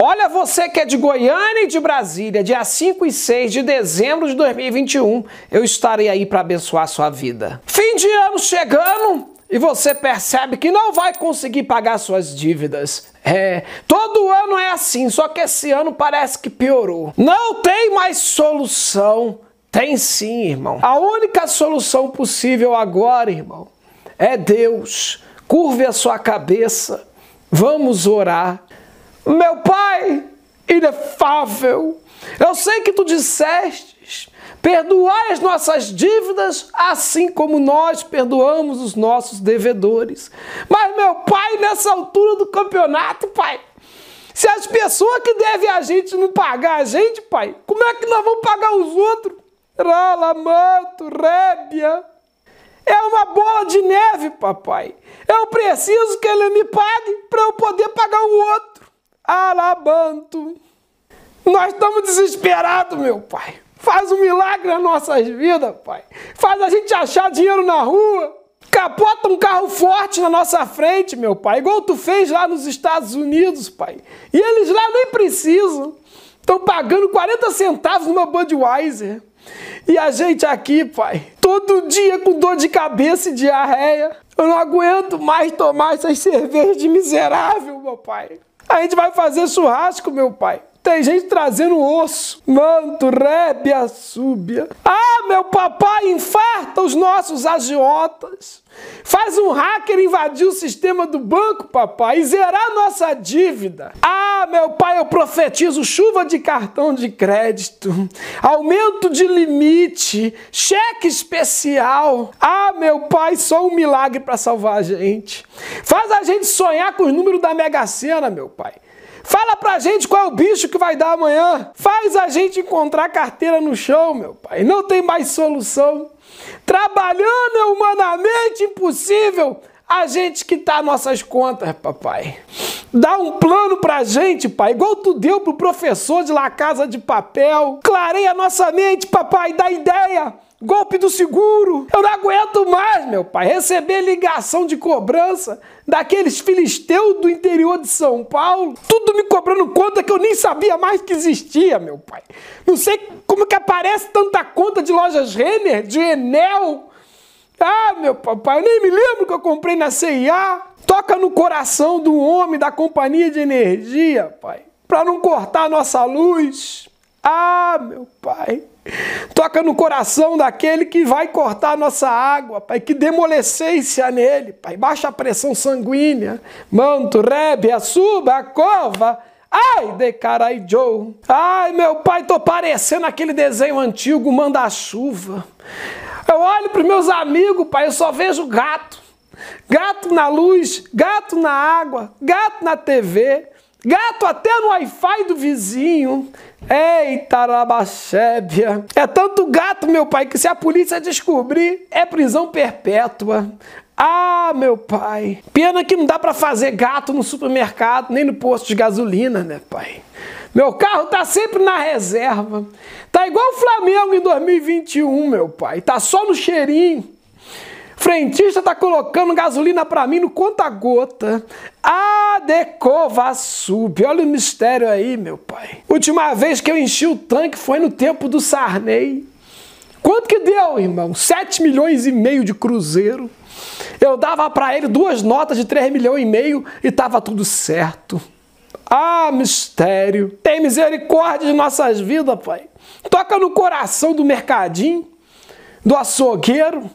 Olha, você que é de Goiânia e de Brasília, dia 5 e 6 de dezembro de 2021, eu estarei aí para abençoar sua vida. Fim de ano chegando e você percebe que não vai conseguir pagar suas dívidas. É, todo ano é assim, só que esse ano parece que piorou. Não tem mais solução. Tem sim, irmão. A única solução possível agora, irmão, é Deus. Curve a sua cabeça. Vamos orar. Meu Pai inefável, eu sei que tu dissestes, perdoai as nossas dívidas, assim como nós perdoamos os nossos devedores. Mas, meu Pai, nessa altura do campeonato, Pai, se as pessoas que devem a gente não pagar a gente, Pai, como é que nós vamos pagar os outros? Ralamanto, rébia. É uma bola de neve, papai. Eu preciso que ele me pague para eu poder pagar o outro. Alabanto. Nós estamos desesperados, meu Pai. Faz um milagre nas nossas vidas, Pai. Faz a gente achar dinheiro na rua. Capota um carro forte na nossa frente, meu Pai. Igual tu fez lá nos Estados Unidos, Pai. E eles lá nem precisam. Estão pagando 40 centavos numa Budweiser. E a gente aqui, Pai, todo dia com dor de cabeça e diarreia. Eu não aguento mais tomar essas cervejas de miserável, meu Pai. A gente vai fazer churrasco, meu pai. Tem gente trazendo osso, manto, rébia, súbia. Ah, meu papai, infarta os nossos agiotas. Faz um hacker invadir o sistema do banco, papai, e zerar nossa dívida. Ah, meu pai, eu profetizo chuva de cartão de crédito, aumento de limite, cheque especial. Ah, meu pai, só um milagre para salvar a gente. Faz a gente sonhar com os números da Mega Sena, meu pai. Fala pra gente qual é o bicho que vai dar amanhã. Faz a gente encontrar carteira no chão, meu pai. Não tem mais solução. Trabalhando é humanamente impossível. A gente que tá nossas contas, papai. Dá um plano pra gente, pai, igual tu deu pro professor de La Casa de Papel. Clareia a nossa mente, papai, dá ideia. Golpe do seguro. Eu não aguento mais, meu pai, receber ligação de cobrança daqueles filisteus do interior de São Paulo, tudo me cobrando conta que eu nem sabia mais que existia, meu pai. Não sei como que aparece tanta conta de lojas Renner, de Enel. Ah, meu papai, eu nem me lembro que eu comprei na CIA. Toca no coração do homem da companhia de energia, pai, para não cortar a nossa luz. Ah, meu pai. Toca no coração daquele que vai cortar a nossa água, Pai, que demolecência nele, Pai. Baixa a pressão sanguínea. Manto, rebe, suba, a cova. Ai, de carai Joe. Ai, meu pai, tô parecendo aquele desenho antigo, manda-chuva. Eu olho para meus amigos, pai, eu só vejo gato. Gato na luz, gato na água, gato na TV, gato até no Wi-Fi do vizinho. Eita, rabachébia. É tanto gato, meu pai, que se a polícia descobrir, é prisão perpétua. Ah, meu pai. Pena que não dá para fazer gato no supermercado, nem no posto de gasolina, né, pai? Meu carro tá sempre na reserva. Tá igual o Flamengo em 2021, meu pai. Tá só no cheirinho. Frentista tá colocando gasolina para mim no conta-gota. A decova sub. Olha o mistério aí, meu pai. Última vez que eu enchi o tanque foi no tempo do Sarney. Quanto que deu, irmão? 7 milhões e meio de cruzeiro. Eu dava para ele duas notas de 3 milhões e meio e tava tudo certo. Ah, mistério. Tem misericórdia de nossas vidas, pai. Toca no coração do mercadinho, do açougueiro,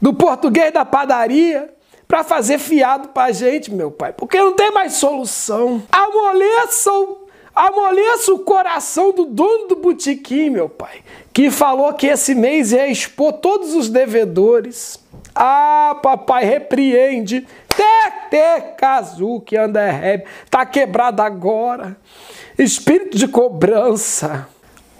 do português da padaria para fazer fiado para a gente, meu pai, porque não tem mais solução. Amoleçam, amoleça o coração do dono do botequim, meu pai, que falou que esse mês ia expor todos os devedores. Ah, papai, repreende. Tete Kazuki Underheb tá quebrado agora. Espírito de cobrança.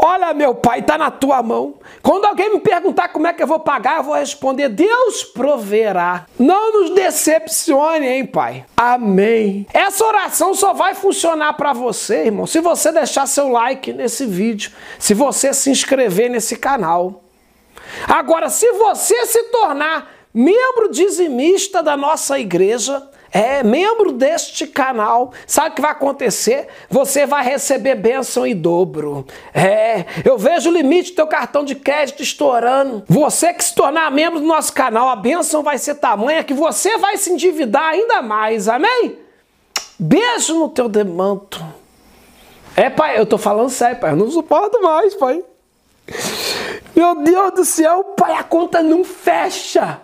Olha, meu pai, está na tua mão. Quando alguém me perguntar como é que eu vou pagar, eu vou responder: Deus proverá. Não nos decepcione, hein, pai? Amém. Essa oração só vai funcionar para você, irmão, se você deixar seu like nesse vídeo, se você se inscrever nesse canal. Agora, se você se tornar membro dizimista da nossa igreja, é membro deste canal, sabe o que vai acontecer? Você vai receber bênção em dobro. É, eu vejo o limite do teu cartão de crédito estourando. Você que se tornar membro do nosso canal, a bênção vai ser tamanha que você vai se endividar ainda mais. Amém? Beijo no teu demanto. É, pai, eu tô falando sério, pai. Eu não suporto mais, pai. Meu Deus do céu, pai, a conta não fecha.